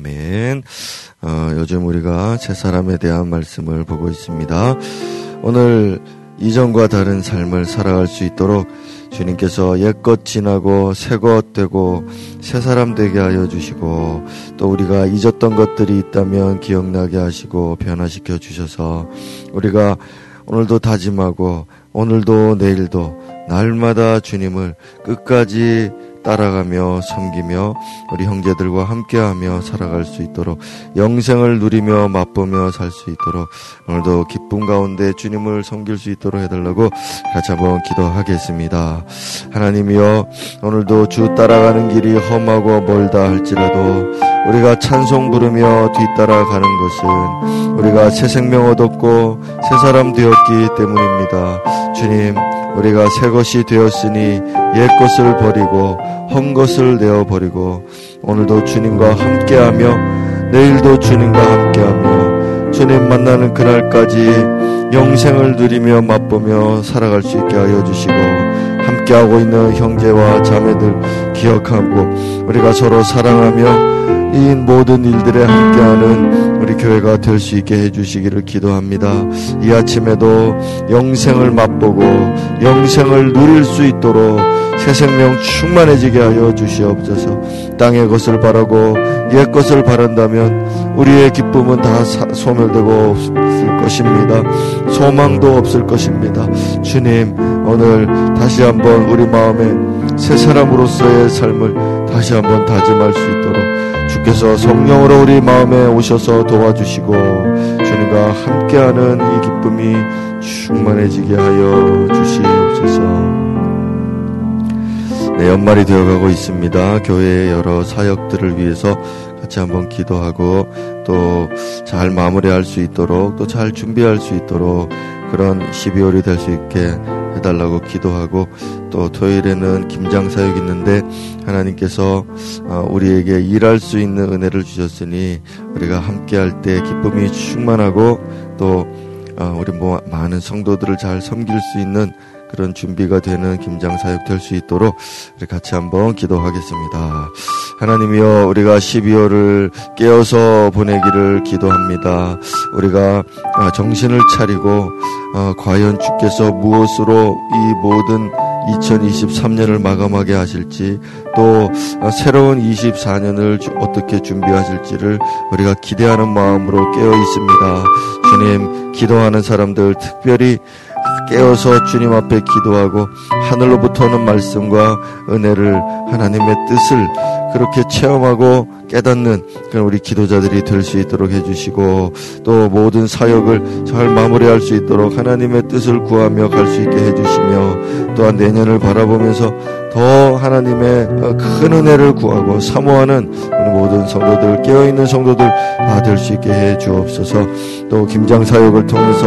아멘. 어, 요즘 우리가 새 사람에 대한 말씀을 보고 있습니다. 오늘 이전과 다른 삶을 살아갈 수 있도록 주님께서 옛것 지나고 새것 되고 새 사람 되게 하여 주시고 또 우리가 잊었던 것들이 있다면 기억나게 하시고 변화시켜 주셔서 우리가 오늘도 다짐하고 오늘도 내일도 날마다 주님을 끝까지 따라가며 섬기며 우리 형제들과 함께하며 살아갈 수 있도록 영생을 누리며 맛보며 살 수 있도록 오늘도 기쁨 가운데 주님을 섬길 수 있도록 해달라고 같이 한번 기도하겠습니다. 하나님이여 오늘도 주 따라가는 길이 험하고 멀다 할지라도 우리가 찬송 부르며 뒤따라가는 것은 우리가 새 생명 얻었고 새 사람 되었기 때문입니다. 주님 우리가 새 것이 되었으니 옛 것을 버리고 헛 것을 내어 버리고 오늘도 주님과 함께하며 내일도 주님과 함께하며 주님 만나는 그날까지 영생을 누리며 맛보며 살아갈 수 있게 하여 주시고 함께하고 있는 형제와 자매들 기억하고 우리가 서로 사랑하며 이 모든 일들에 함께하는 우리 교회가 될 수 있게 해주시기를 기도합니다. 이 아침에도 영생을 맛보고 영생을 누릴 수 있도록 새 생명 충만해지게 하여 주시옵소서. 땅의 것을 바라고 옛 것을 바란다면 우리의 기쁨은 다 소멸되고 없을 것입니다. 소망도 없을 것입니다. 주님, 오늘 다시 한번 우리 마음에 새 사람으로서의 삶을 다시 한번 다짐할 수 있도록 주께서 성령으로 우리 마음에 오셔서 도와주시고 주님과 함께하는 이 기쁨이 충만해지게 하여 주시옵소서. 네, 연말이 되어가고 있습니다. 교회의 여러 사역들을 위해서 같이 한번 기도하고 또 잘 마무리할 수 있도록 또 잘 준비할 수 있도록 그런 12월이 될 수 있게 해달라고 기도하고 또 토요일에는 김장 사역이 있는데 하나님께서 어, 우리에게 일할 수 있는 은혜를 주셨으니 우리가 함께할 때 기쁨이 충만하고 또 어, 우리 뭐 많은 성도들을 잘 섬길 수 있는 그런 준비가 되는 김장 사역 될 수 있도록 우리 같이 한번 기도하겠습니다. 하나님이여 우리가 12월을 깨어서 보내기를 기도합니다. 우리가 아, 정신을 차리고 어, 과연 주께서 무엇으로 이 모든 2023년을 마감하게 하실지 또 어, 새로운 24년을 어떻게 준비하실지를 우리가 기대하는 마음으로 깨어 있습니다. 주님 기도하는 사람들 특별히 깨어서 주님 앞에 기도하고 하늘로부터 오는 말씀과 은혜를 하나님의 뜻을 그렇게 체험하고 깨닫는 그런 우리 기도자들이 될 수 있도록 해주시고 또 모든 사역을 잘 마무리할 수 있도록 하나님의 뜻을 구하며 갈 수 있게 해주시며 또한 내년을 바라보면서 더 하나님의 큰 은혜를 구하고 사모하는 우리 모든 성도들 깨어있는 성도들 다 될 수 있게 해 주옵소서. 또 김장 사역을 통해서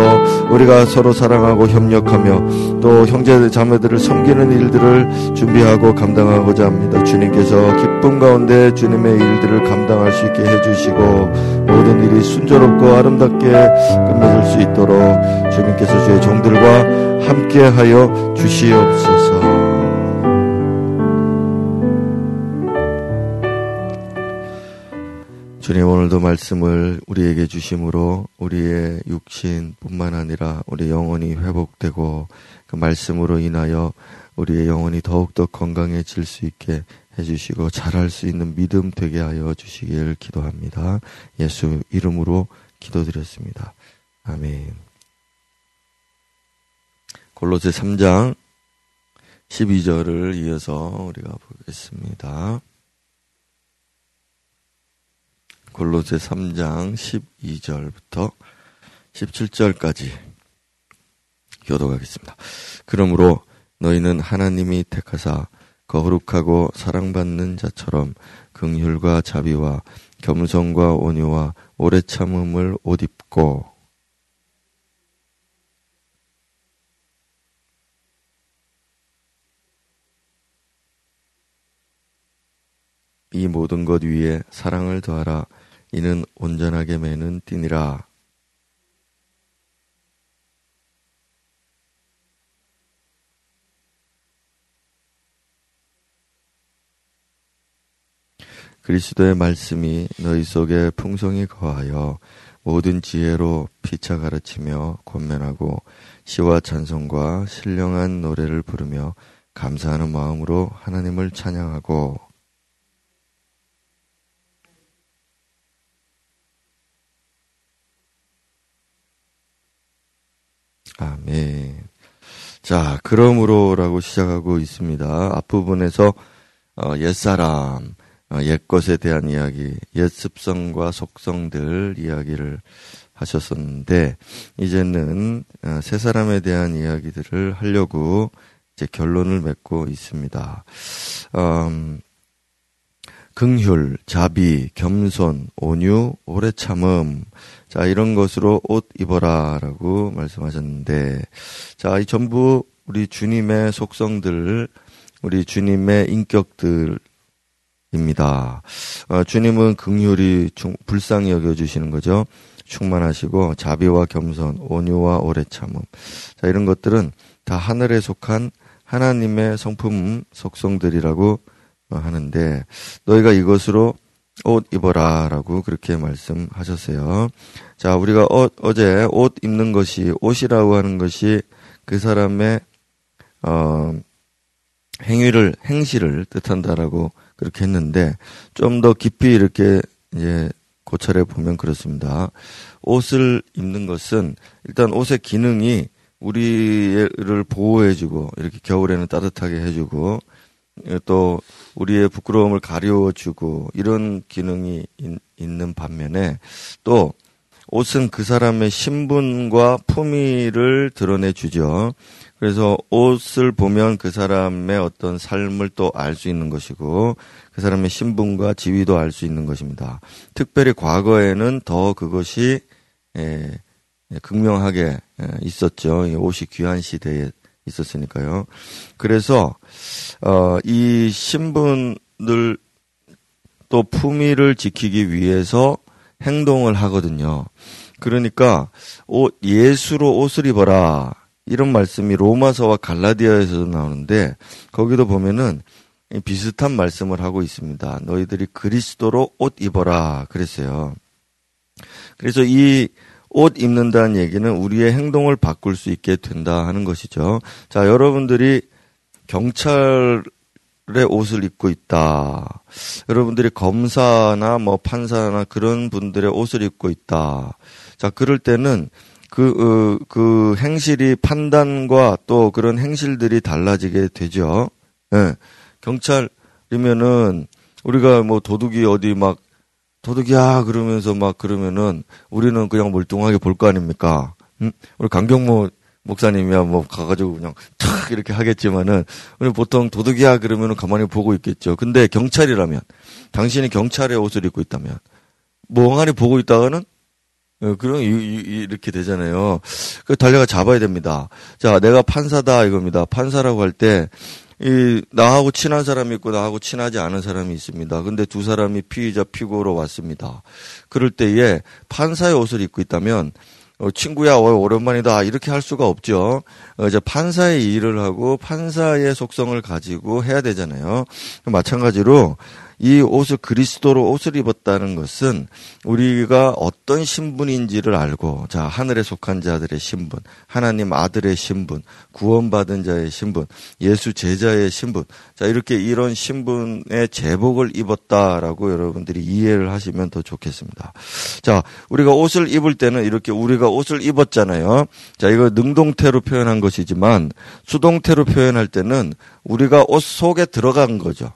우리가 서로 사랑하고 협력하며 또 형제 자매들을 섬기는 일들을 준비하고 감당하고자 합니다. 주님께서 기쁨 가운데 주님의 일들을 감당할 수 있게 해주시고 모든 일이 순조롭고 아름답게 끝맺을 수 있도록 주님께서 주의 종들과 함께하여 주시옵소서. 주님 오늘도 말씀을 우리에게 주심으로 우리의 육신뿐만 아니라 우리 영혼이 회복되고 그 말씀으로 인하여 우리의 영혼이 더욱더 건강해질 수 있게 해주시고 잘할 수 있는 믿음 되게 하여 주시길 기도합니다. 예수 이름으로 기도드렸습니다. 아멘. 골로새 3장 12절을 이어서 우리가 보겠습니다. 골로새 3장 12절부터 17절까지 교도하겠습니다. 그러므로 너희는 하나님이 택하사 거룩하고 사랑받는 자처럼 긍휼과 자비와 겸손과 온유와 오래 참음을 옷 입고 이 모든 것 위에 사랑을 더하라. 이는 온전하게 매는 띠니라. 그리스도의 말씀이 너희 속에 풍성히 거하여 모든 지혜로 피차 가르치며 권면하고 시와 찬송과 신령한 노래를 부르며 감사하는 마음으로 하나님을 찬양하고 아멘. 자, 그러므로라고 시작하고 있습니다. 앞부분에서 어, 옛사람, 어, 옛 것에 대한 이야기, 옛 습성과 속성들 이야기를 하셨었는데 이제는 어, 새 사람에 대한 이야기들을 하려고 이제 결론을 맺고 있습니다. 음, 긍휼, 자비, 겸손, 온유, 오래 참음. 자, 이런 것으로 옷 입어라라고 말씀하셨는데 자, 이 전부 우리 주님의 속성들, 우리 주님의 인격들 입니다. 어, 주님은 긍휼이 불쌍히 여겨주시는 거죠. 충만하시고 자비와 겸손, 온유와 오래 참음. 자 이런 것들은 다 하늘에 속한 하나님의 성품 속성들이라고 하는데 너희가 이것으로 옷 입어라라고 그렇게 말씀하셨어요. 자 우리가 어, 어제 옷 입는 것이 옷이라고 하는 것이 그 사람의 어, 행위를 행실을 뜻한다라고 그렇게 했는데 좀 더 깊이 이렇게 이제 고찰해 보면 그렇습니다. 옷을 입는 것은 일단 옷의 기능이 우리를 보호해주고 이렇게 겨울에는 따뜻하게 해주고 또 우리의 부끄러움을 가려주고 이런 기능이 있는 반면에 또 옷은 그 사람의 신분과 품위를 드러내주죠. 그래서 옷을 보면 그 사람의 어떤 삶을 또 알 수 있는 것이고 그 사람의 신분과 지위도 알 수 있는 것입니다. 특별히 과거에는 더 그것이 예, 예, 극명하게 예, 있었죠. 옷이 귀한 시대에 있었으니까요. 그래서 어, 이 신분을 또 품위를 지키기 위해서 행동을 하거든요. 그러니까 옷 예수로 옷을 입어라. 이런 말씀이 로마서와 갈라디아에서도 나오는데 거기도 보면은 비슷한 말씀을 하고 있습니다. 너희들이 그리스도로 옷 입어라 그랬어요. 그래서 이 옷 입는다는 얘기는 우리의 행동을 바꿀 수 있게 된다 하는 것이죠. 자, 여러분들이 경찰 의 옷을 입고 있다. 여러분들이 검사나 뭐 판사나 그런 분들의 옷을 입고 있다. 자, 그럴 때는 그, 어, 그 행실이 판단과 또 그런 행실들이 달라지게 되죠. 예. 경찰이면은 우리가 뭐 도둑이 어디 막 도둑이야 그러면서 막 그러면은 우리는 그냥 멀뚱하게 볼 거 아닙니까? 음? 우리 강경모 목사님이야 뭐 가가지고 그냥 탁 이렇게 하겠지만은 우리 보통 도둑이야 그러면은 가만히 보고 있겠죠. 근데 경찰이라면 당신이 경찰의 옷을 입고 있다면 멍하니 보고 있다가는 어, 그럼 이렇게 되잖아요. 그 달려가 잡아야 됩니다. 자, 내가 판사다 이겁니다. 판사라고 할 때 이 나하고 친한 사람이 있고 나하고 친하지 않은 사람이 있습니다. 근데 두 사람이 피의자 피고로 왔습니다. 그럴 때에 판사의 옷을 입고 있다면 어, 친구야, 어, 오랜만이다. 이렇게 할 수가 없죠. 어, 이제 판사의 일을 하고 판사의 속성을 가지고 해야 되잖아요. 마찬가지로 이 옷을 그리스도로 옷을 입었다는 것은 우리가 어떤 신분인지를 알고 자 하늘에 속한 자들의 신분, 하나님 아들의 신분, 구원받은 자의 신분, 예수 제자의 신분, 자 이렇게 이런 신분의 제복을 입었다라고 여러분들이 이해를 하시면 더 좋겠습니다. 자 우리가 옷을 입을 때는 이렇게 우리가 옷을 입었잖아요. 자 이거 능동태로 표현한 것이지만 수동태로 표현할 때는 우리가 옷 속에 들어간 거죠.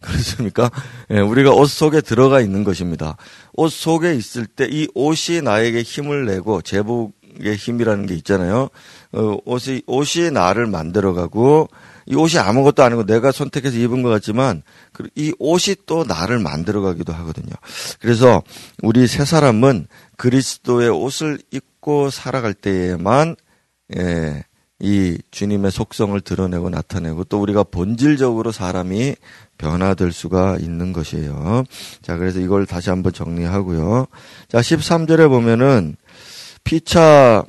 그렇습니까? 예, 우리가 옷 속에 들어가 있는 것입니다. 옷 속에 있을 때 이 옷이 나에게 힘을 내고 제복의 힘이라는 게 있잖아요. 어, 옷이 옷이 나를 만들어가고 이 옷이 아무것도 아니고 내가 선택해서 입은 것 같지만 그, 이 옷이 또 나를 만들어가기도 하거든요. 그래서 우리 세 사람은 그리스도의 옷을 입고 살아갈 때에만 예, 이 주님의 속성을 드러내고 나타내고 또 우리가 본질적으로 사람이 변화될 수가 있는 것이에요. 자, 그래서 이걸 다시 한번 정리하고요. 자, 13절에 보면은 피차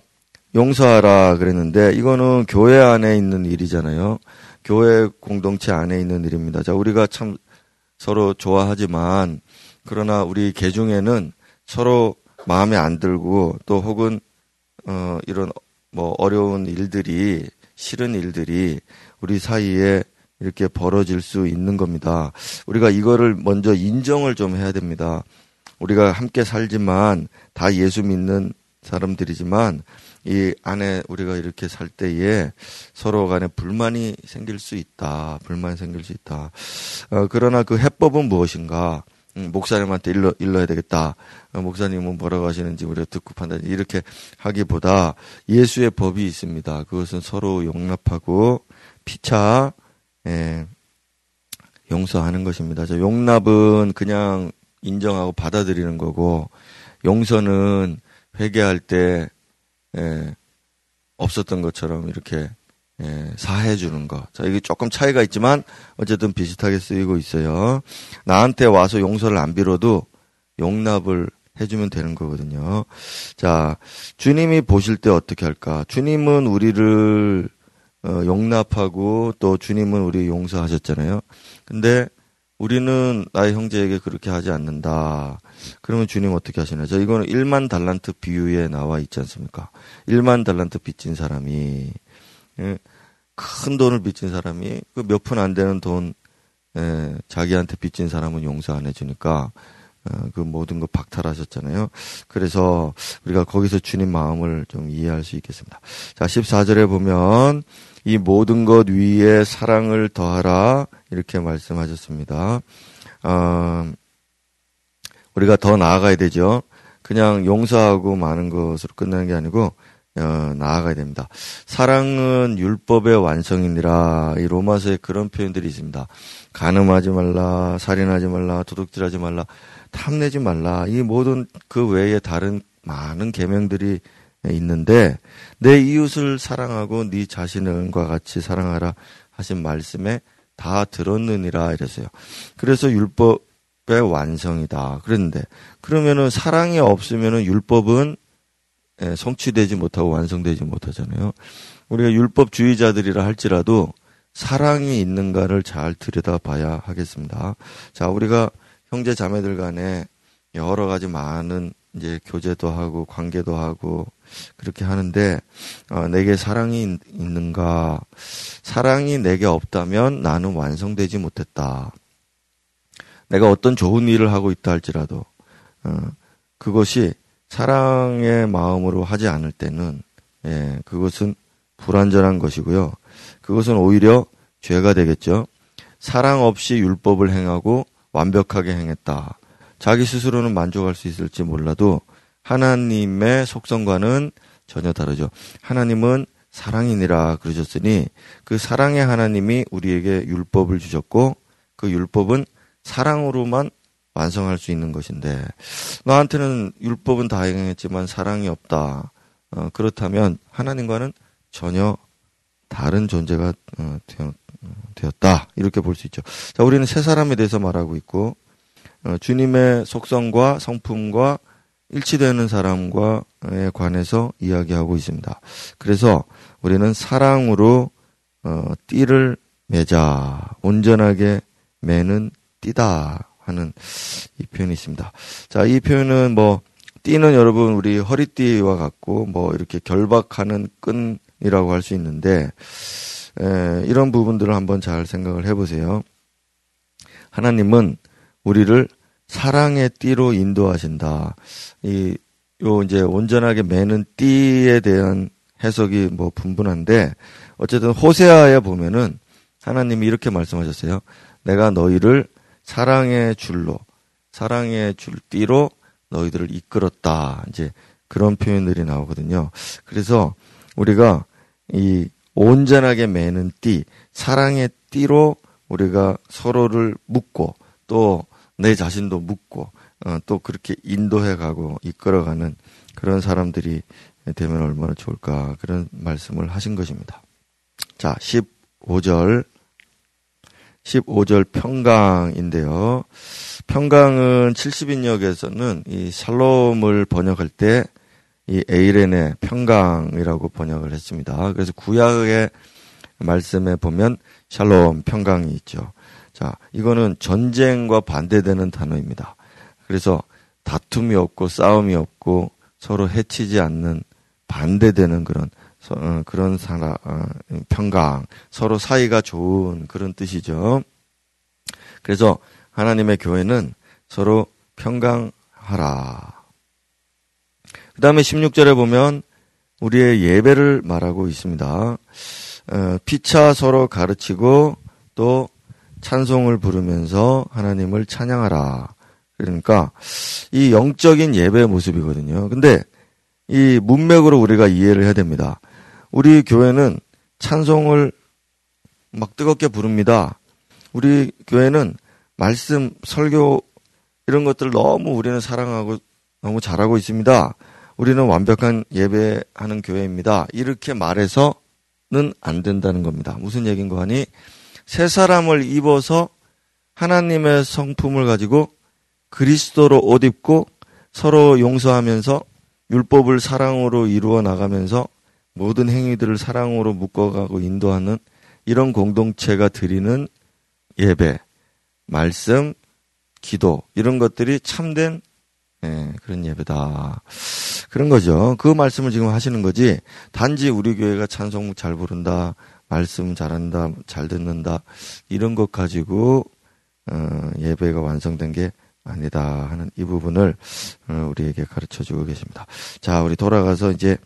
용서하라 그랬는데 이거는 교회 안에 있는 일이잖아요. 교회 공동체 안에 있는 일입니다. 자, 우리가 참 서로 좋아하지만 그러나 우리 개중에는 서로 마음에 안 들고 또 혹은 어 이런 뭐 어려운 일들이 싫은 일들이 우리 사이에 이렇게 벌어질 수 있는 겁니다. 우리가 이거를 먼저 인정을 좀 해야 됩니다. 우리가 함께 살지만 다 예수 믿는 사람들이지만 이 안에 우리가 이렇게 살 때에 서로 간에 불만이 생길 수 있다. 불만이 생길 수 있다. 어, 그러나 그 해법은 무엇인가? 음, 목사님한테 일러, 일러야 되겠다. 어, 목사님은 뭐라고 하시는지 우리가 듣고 판단, 이렇게 하기보다 예수의 법이 있습니다. 그것은 서로 용납하고 피차, 예, 용서하는 것입니다. 저 용납은 그냥 인정하고 받아들이는 거고, 용서는 회개할 때, 예, 없었던 것처럼 이렇게 예, 사해 주는 거. 자, 이게 조금 차이가 있지만 어쨌든 비슷하게 쓰이고 있어요. 나한테 와서 용서를 안 빌어도 용납을 해주면 되는 거거든요. 자, 주님이 보실 때 어떻게 할까? 주님은 우리를 어, 용납하고 또 주님은 우리 용서하셨잖아요. 근데 우리는 나의 형제에게 그렇게 하지 않는다. 그러면 주님 어떻게 하시나? 저 이거는 1만 달란트 비유에 나와 있지 않습니까? 1만 달란트 빚진 사람이 예, 큰 돈을 빚진 사람이 그 몇 푼 안 되는 돈 예, 자기한테 빚진 사람은 용서 안 해주니까 어, 그 모든 거 박탈하셨잖아요. 그래서 우리가 거기서 주님 마음을 좀 이해할 수 있겠습니다. 자, 14절에 보면 이 모든 것 위에 사랑을 더하라 이렇게 말씀하셨습니다. 어, 우리가 더 나아가야 되죠. 그냥 용서하고 많은 것으로 끝나는 게 아니고 어, 나아가야 됩니다. 사랑은 율법의 완성이니라. 이 로마서에 그런 표현들이 있습니다. 가늠하지 말라, 살인하지 말라, 도둑질하지 말라, 탐내지 말라. 이 모든 그 외에 다른 많은 계명들이 있는데 내 이웃을 사랑하고 네 자신과 같이 사랑하라 하신 말씀에 다 들었느니라 이랬어요. 그래서 율법의 완성이다. 그랬는데 그러면은 사랑이 없으면은 율법은 예, 성취되지 못하고 완성되지 못하잖아요. 우리가 율법주의자들이라 할지라도 사랑이 있는가를 잘 들여다봐야 하겠습니다. 자, 우리가 형제 자매들 간에 여러 가지 많은 이제 교제도 하고 관계도 하고 그렇게 하는데 어, 내게 사랑이 있는가? 사랑이 내게 없다면 나는 완성되지 못했다. 내가 어떤 좋은 일을 하고 있다 할지라도 어, 그것이 사랑의 마음으로 하지 않을 때는 예, 그것은 불완전한 것이고요. 그것은 오히려 죄가 되겠죠. 사랑 없이 율법을 행하고 완벽하게 행했다. 자기 스스로는 만족할 수 있을지 몰라도 하나님의 속성과는 전혀 다르죠. 하나님은 사랑이니라 그러셨으니 그 사랑의 하나님이 우리에게 율법을 주셨고 그 율법은 사랑으로만 완성할 수 있는 것인데 너한테는 율법은 다 행했지만 사랑이 없다. 어, 그렇다면 하나님과는 전혀 다른 존재가 어, 되었, 다 이렇게 볼 수 있죠. 자, 우리는 새 사람에 대해서 말하고 있고 어, 주님의 속성과 성품과 일치되는 사람과에 관해서 이야기하고 있습니다. 그래서 우리는 사랑으로 어, 띠를 매자 온전하게 매는 띠다 하는 이 표현이 있습니다. 자, 이 표현은 뭐 띠는 여러분 우리 허리띠와 같고 뭐 이렇게 결박하는 끈이라고 할 수 있는데 에, 이런 부분들을 한번 잘 생각을 해보세요. 하나님은 우리를 사랑의 띠로 인도하신다. 이, 요 이제 온전하게 매는 띠에 대한 해석이 뭐 분분한데 어쨌든 호세아에 보면은 하나님이 이렇게 말씀하셨어요. 내가 너희를 사랑의 줄로 사랑의 줄띠로 너희들을 이끌었다. 이제 그런 표현들이 나오거든요. 그래서 우리가 이 온전하게 매는 띠, 사랑의 띠로 우리가 서로를 묶고 또 내 자신도 묶고 어, 또 그렇게 인도해 가고 이끌어가는 그런 사람들이 되면 얼마나 좋을까 그런 말씀을 하신 것입니다. 자, 15절 15절 평강인데요. 평강은 70인역에서는 이 샬롬을 번역할 때 이 에이렌의 평강이라고 번역을 했습니다. 그래서 구약의 말씀에 보면 샬롬 평강이 있죠. 자, 이거는 전쟁과 반대되는 단어입니다. 그래서 다툼이 없고 싸움이 없고 서로 해치지 않는 반대되는 그런 어, 그런 사람 어, 평강 서로 사이가 좋은 그런 뜻이죠. 그래서 하나님의 교회는 서로 평강하라. 그 다음에 16절에 보면 우리의 예배를 말하고 있습니다. 어, 피차 서로 가르치고 또 찬송을 부르면서 하나님을 찬양하라. 그러니까 이 영적인 예배 모습이거든요. 근데 이 문맥으로 우리가 이해를 해야 됩니다. 우리 교회는 찬송을 막 뜨겁게 부릅니다. 우리 교회는 말씀, 설교 이런 것들 너무 우리는 사랑하고 너무 잘하고 있습니다. 우리는 완벽한 예배하는 교회입니다. 이렇게 말해서는 안 된다는 겁니다. 무슨 얘기인가 하니 새 사람을 입어서 하나님의 성품을 가지고 그리스도로 옷 입고 서로 용서하면서 율법을 사랑으로 이루어 나가면서 모든 행위들을 사랑으로 묶어가고 인도하는 이런 공동체가 드리는 예배, 말씀, 기도 이런 것들이 참된 예, 그런 예배다. 그런 거죠. 그 말씀을 지금 하시는 거지. 단지 우리 교회가 찬송 잘 부른다, 말씀 잘한다, 잘 듣는다 이런 것 가지고 어, 예배가 완성된 게 아니다 하는 이 부분을 어, 우리에게 가르쳐 주고 계십니다. 자, 우리 돌아가서 이제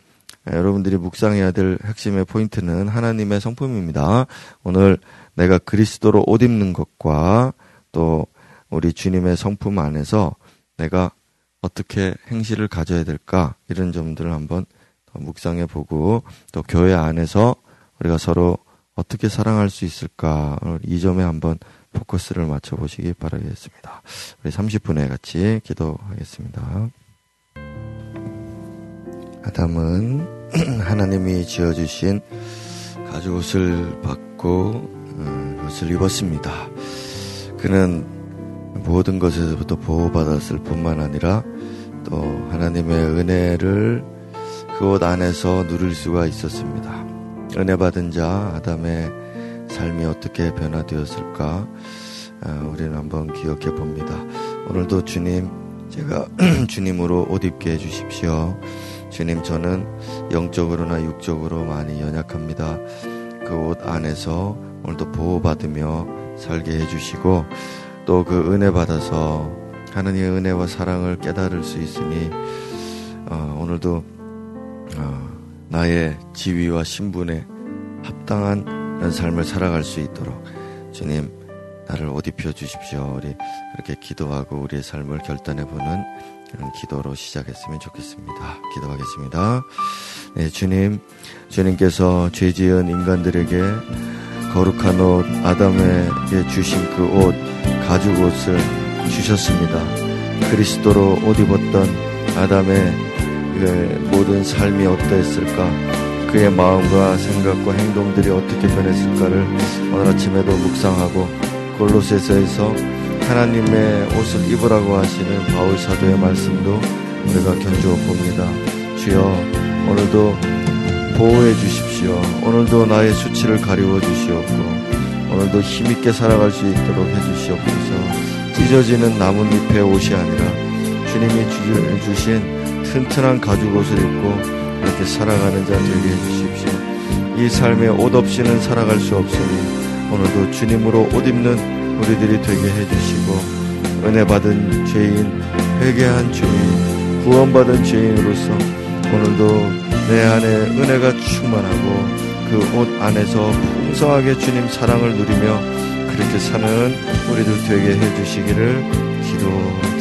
여러분들이 묵상해야 될 핵심의 포인트는 하나님의 성품입니다. 오늘 내가 그리스도로 옷 입는 것과 또 우리 주님의 성품 안에서 내가 어떻게 행실을 가져야 될까 이런 점들을 한번 더 묵상해 보고 또 교회 안에서 우리가 서로 어떻게 사랑할 수 있을까 이 점에 한번 포커스를 맞춰 보시기 바라겠습니다. 우리 30분에 같이 기도하겠습니다. 아담은 하나님이 지어주신 가죽옷을 받고 어, 그것을 입었습니다. 그는 모든 것에서부터 보호받았을 뿐만 아니라 또 하나님의 은혜를 그 옷 안에서 누릴 수가 있었습니다. 은혜 받은 자 아담의 삶이 어떻게 변화되었을까 아, 우리는 한번 기억해 봅니다. 오늘도 주님 제가 주님으로 옷 입게 해주십시오. 주님 저는 영적으로나 육적으로 많이 연약합니다. 그 옷 안에서 오늘도 보호받으며 살게 해주시고 또 그 은혜 받아서 하나님의 은혜와 사랑을 깨달을 수 있으니 어, 오늘도 어, 나의 지위와 신분에 합당한 삶을 살아갈 수 있도록 주님 나를 옷 입혀 주십시오. 우리 그렇게 기도하고 우리의 삶을 결단해 보는 그런 기도로 시작했으면 좋겠습니다. 기도하겠습니다. 네, 주님, 주님께서 죄 지은 인간들에게 거룩한 옷, 아담에게 주신 그 옷, 가죽 옷을 주셨습니다. 그리스도로 옷 입었던 아담의 그 모든 삶이 어떠했을까? 그의 마음과 생각과 행동들이 어떻게 변했을까를 오늘 아침에도 묵상하고 골로새서에서 하나님의 옷을 입으라고 하시는 바울 사도의 말씀도 우리가 견주어 봅니다. 주여 오늘도 보호해 주십시오. 오늘도 나의 수치를 가리워 주시옵고 오늘도 힘있게 살아갈 수 있도록 해 주시옵소서. 찢어지는 나뭇잎의 옷이 아니라 주님이 주신 튼튼한 가죽 옷을 입고 이렇게 살아가는 자 되게 해 주십시오. 이 삶에 옷 없이는 살아갈 수 없으니 오늘도 주님으로 옷 입는 우리들이 되게 해주시고 은혜 받은 죄인 회개한 죄인 구원받은 죄인으로서 오늘도 내 안에 은혜가 충만하고 그 옷 안에서 풍성하게 주님 사랑을 누리며 그렇게 사는 우리들 되게 해주시기를 기도드립니다.